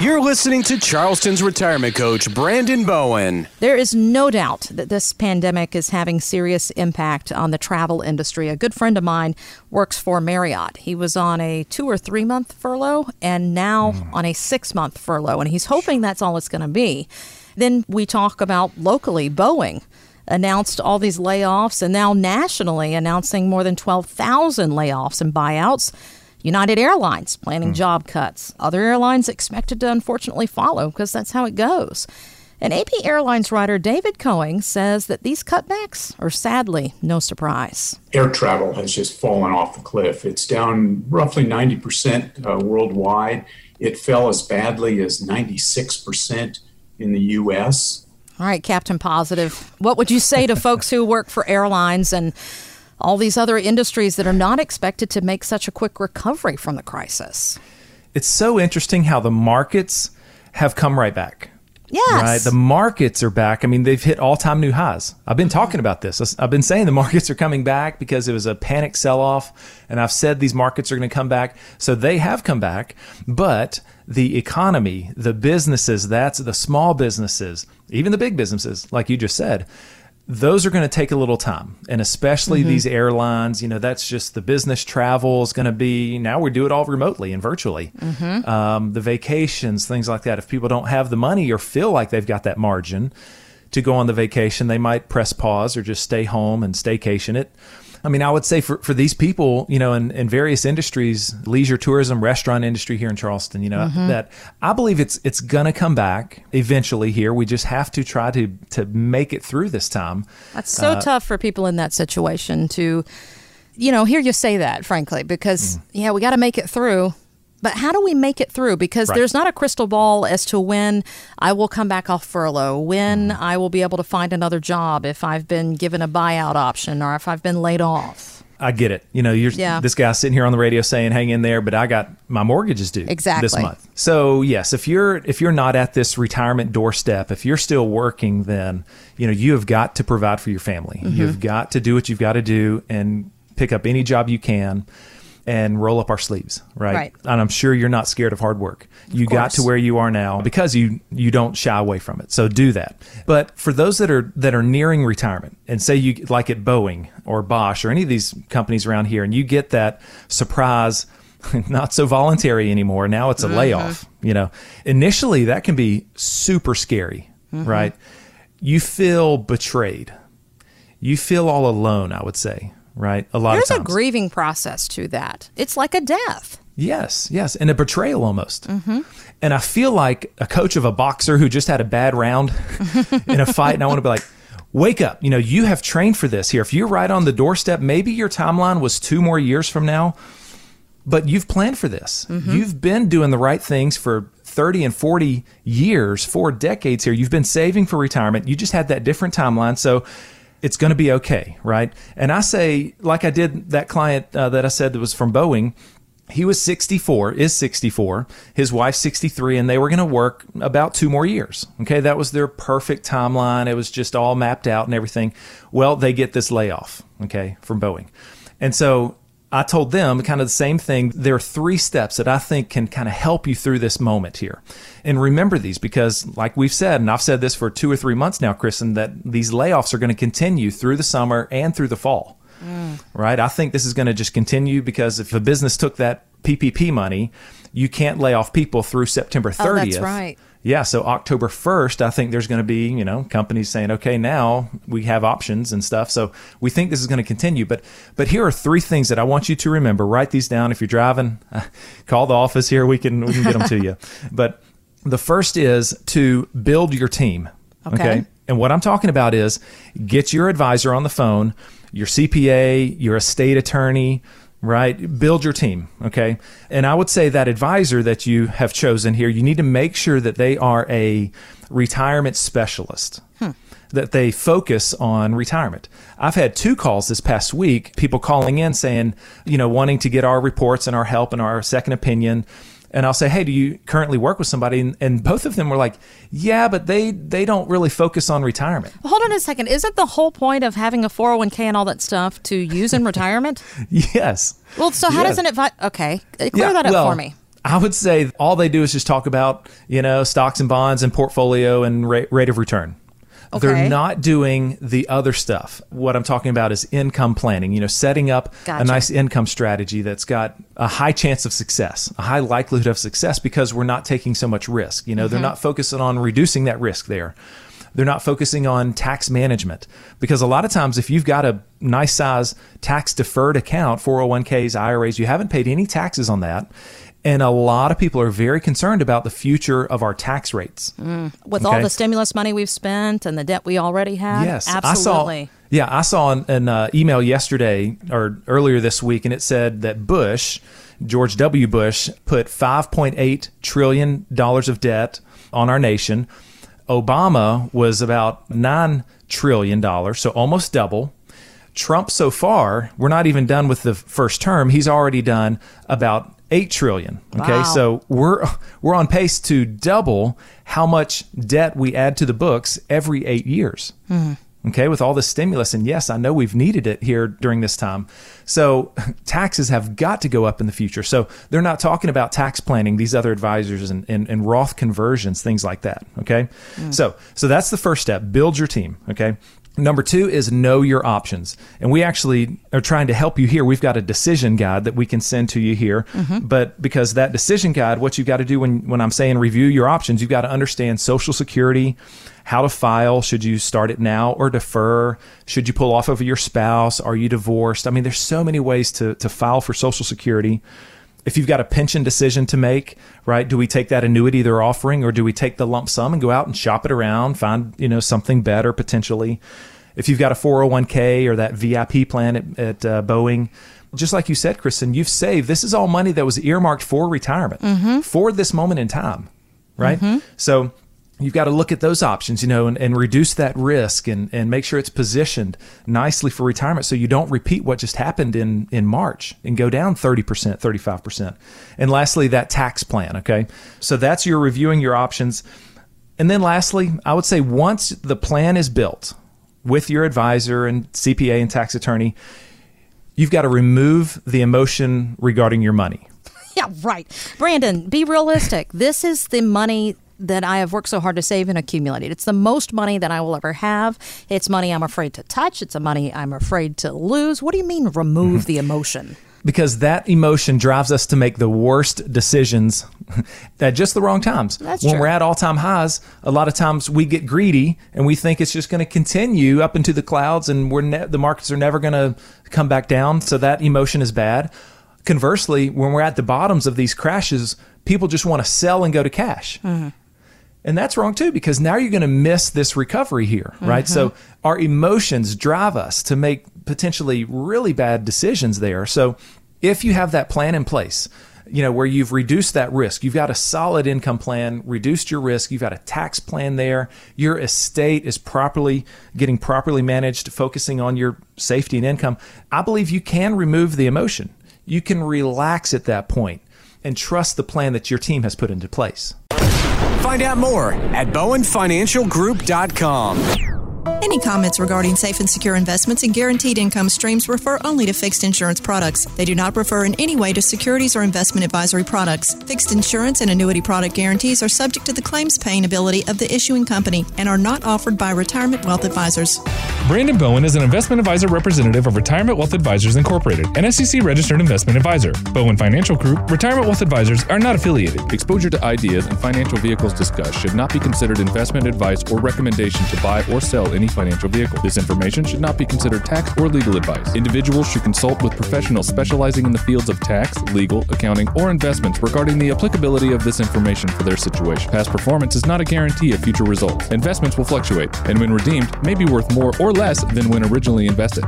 You're listening to Charleston's retirement coach, Brandon Bowen. There is no doubt that this pandemic is having serious impact on the travel industry. A good friend of mine works for Marriott. He was on a two or three month furlough and now mm. on a six month furlough, and he's hoping that's all it's going to be. Then we talk about locally, Boeing announced all these layoffs and now nationally announcing more than 12,000 layoffs and buyouts. United Airlines planning mm. job cuts. Other airlines expected to unfortunately follow because that's how it goes. And AP Airlines writer David Koenig says that these cutbacks are sadly no surprise. Air travel has just fallen off the cliff. It's down roughly 90% uh, worldwide. It fell as badly as 96% in the U.S. All right, Captain Positive. What would you say to folks who work for airlines and all these other industries that are not expected to make such a quick recovery from the crisis. It's so interesting how the markets have come right back. Yes. Right. The markets are back. I mean, they've hit all time new highs. I've been talking about this. I've been saying the markets are coming back because it was a panic sell off. And I've said these markets are going to come back. So they have come back. But the economy, the businesses, that's the small businesses, even the big businesses, like you just said, those are going to take a little time and especially mm-hmm. these airlines you know that's just the business travel is going to be now we do it all remotely and virtually mm-hmm. um, the vacations things like that if people don't have the money or feel like they've got that margin to go on the vacation they might press pause or just stay home and staycation it I mean, I would say for, for these people, you know, in, in various industries, leisure tourism, restaurant industry here in Charleston, you know, mm-hmm. that I believe it's it's gonna come back eventually here. We just have to try to to make it through this time. That's so uh, tough for people in that situation to you know, hear you say that, frankly, because mm. yeah, we gotta make it through. But how do we make it through? Because right. there's not a crystal ball as to when I will come back off furlough, when mm. I will be able to find another job if I've been given a buyout option or if I've been laid off. I get it. You know, you're yeah. this guy sitting here on the radio saying, "Hang in there," but I got my mortgage is due exactly this month. So yes, if you're if you're not at this retirement doorstep, if you're still working, then you know you have got to provide for your family. Mm-hmm. You've got to do what you've got to do and pick up any job you can and roll up our sleeves, right? right? And I'm sure you're not scared of hard work. You got to where you are now because you you don't shy away from it. So do that. But for those that are that are nearing retirement and say you like at Boeing or Bosch or any of these companies around here and you get that surprise not so voluntary anymore. Now it's a mm-hmm. layoff, you know. Initially that can be super scary, mm-hmm. right? You feel betrayed. You feel all alone, I would say right? A lot of people. There's a grieving process to that. It's like a death. Yes, yes, and a betrayal almost. Mm-hmm. And I feel like a coach of a boxer who just had a bad round in a fight, and I want to be like, wake up. You know, you have trained for this here. If you're right on the doorstep, maybe your timeline was two more years from now, but you've planned for this. Mm-hmm. You've been doing the right things for 30 and 40 years, four decades here. You've been saving for retirement. You just had that different timeline. So, it's going to be okay, right? And I say, like I did that client uh, that I said that was from Boeing, he was 64, is 64, his wife 63, and they were going to work about two more years. Okay, that was their perfect timeline. It was just all mapped out and everything. Well, they get this layoff, okay, from Boeing. And so I told them kind of the same thing. There are three steps that I think can kind of help you through this moment here. And remember these because, like we've said, and I've said this for two or three months now, Kristen, that these layoffs are going to continue through the summer and through the fall. Mm. Right? I think this is going to just continue because if a business took that PPP money, you can't lay off people through September 30th. Oh, that's right yeah, so October 1st, I think there's going to be, you know, companies saying, okay, now we have options and stuff. So we think this is going to continue. But but here are three things that I want you to remember. Write these down if you're driving. Call the office here. We can we can get them to you. But the first is to build your team. Okay. okay. And what I'm talking about is get your advisor on the phone, your CPA, your estate attorney, right? Build your team, okay? And I would say that advisor that you have chosen here, you need to make sure that they are a retirement specialist. Hmm. That they focus on retirement. I've had two calls this past week, people calling in saying, you know, wanting to get our reports and our help and our second opinion and I'll say, "Hey, do you currently work with somebody?" And, and, both of them were like, "Yeah, but they they don't really focus on retirement." Well, hold on a second. Isn't the whole point of having a 401k and all that stuff to use in retirement? yes. Well, so how yes. does an advice? Okay, uh, clear yeah, that up well, for me. I would say all they do is just talk about, you know, stocks and bonds and portfolio and rate, rate of return. Okay. They're not doing the other stuff. What I'm talking about is income planning, you know, setting up Gotcha. a nice income strategy that's got a high chance of success, a high likelihood of success because we're not taking so much risk. You know, Mm-hmm. they're not focusing on reducing that risk there. They're not focusing on tax management because a lot of times, if you've got a nice size tax deferred account, 401ks, IRAs, you haven't paid any taxes on that. And a lot of people are very concerned about the future of our tax rates. With all the stimulus money we've spent and the debt we already have. Yes, absolutely. I saw. Yeah, I saw an, an uh, email yesterday or earlier this week, and it said that Bush, George W. Bush, put 5.8 trillion dollars of debt on our nation. Obama was about nine trillion dollars, so almost double. Trump so far, we're not even done with the first term. He's already done about 8 trillion. Okay? Wow. So we're we're on pace to double how much debt we add to the books every 8 years. Hmm. Okay, with all the stimulus and yes, I know we've needed it here during this time. So taxes have got to go up in the future. So they're not talking about tax planning, these other advisors and, and, and Roth conversions, things like that. Okay. Hmm. So so that's the first step. Build your team. Okay. Number two is know your options. And we actually are trying to help you here. We've got a decision guide that we can send to you here. Mm-hmm. But because that decision guide, what you've got to do when, when I'm saying review your options, you've got to understand Social Security, how to file. Should you start it now or defer? Should you pull off of your spouse? Are you divorced? I mean, there's so many ways to, to file for Social Security if you've got a pension decision to make, right? Do we take that annuity they're offering or do we take the lump sum and go out and shop it around, find, you know, something better potentially? If you've got a 401k or that VIP plan at, at uh, Boeing, just like you said, Kristen, you've saved. This is all money that was earmarked for retirement for this moment in time, right? So you've got to look at those options, you know, and, and reduce that risk and, and make sure it's positioned nicely for retirement so you don't repeat what just happened in, in March and go down 30%, 35%. And lastly, that tax plan, okay? So that's your reviewing your options. And then lastly, I would say once the plan is built with your advisor and CPA and tax attorney, you've got to remove the emotion regarding your money. Yeah, right. Brandon, be realistic. this is the money that I have worked so hard to save and accumulate. It's the most money that I will ever have. It's money I'm afraid to touch. It's a money I'm afraid to lose. What do you mean remove mm-hmm. the emotion? because that emotion drives us to make the worst decisions at just the wrong times. That's when true. we're at all-time highs, a lot of times we get greedy and we think it's just going to continue up into the clouds and we're ne- the markets are never going to come back down, so that emotion is bad. Conversely, when we're at the bottoms of these crashes, people just want to sell and go to cash. Mm-hmm. And that's wrong too, because now you're going to miss this recovery here, right? So mm-hmm. our emotions drive us to make potentially really bad decisions there. So if you have that plan in place, you know, where you've reduced that risk, you've got a solid income plan, reduced your risk, you've got a tax plan there, your estate is properly getting properly managed, focusing on your safety and income, I believe you can remove the emotion. You can relax at that point and trust the plan that your team has put into place. Find out more at bowenfinancialgroup.com. Any comments regarding safe and secure investments and guaranteed income streams refer only to fixed insurance products. They do not refer in any way to securities or investment advisory products. Fixed insurance and annuity product guarantees are subject to the claims paying ability of the issuing company and are not offered by retirement wealth advisors. Brandon Bowen is an investment advisor representative of Retirement Wealth Advisors Incorporated, an SEC registered investment advisor. Bowen Financial Group, Retirement Wealth Advisors are not affiliated. Exposure to ideas and financial vehicles discussed should not be considered investment advice or recommendation to buy or sell any financial vehicle. This information should not be considered tax or legal advice. Individuals should consult with professionals specializing in the fields of tax, legal, accounting, or investments regarding the applicability of this information for their situation. Past performance is not a guarantee of future results. Investments will fluctuate, and when redeemed, may be worth more or less than when originally invested.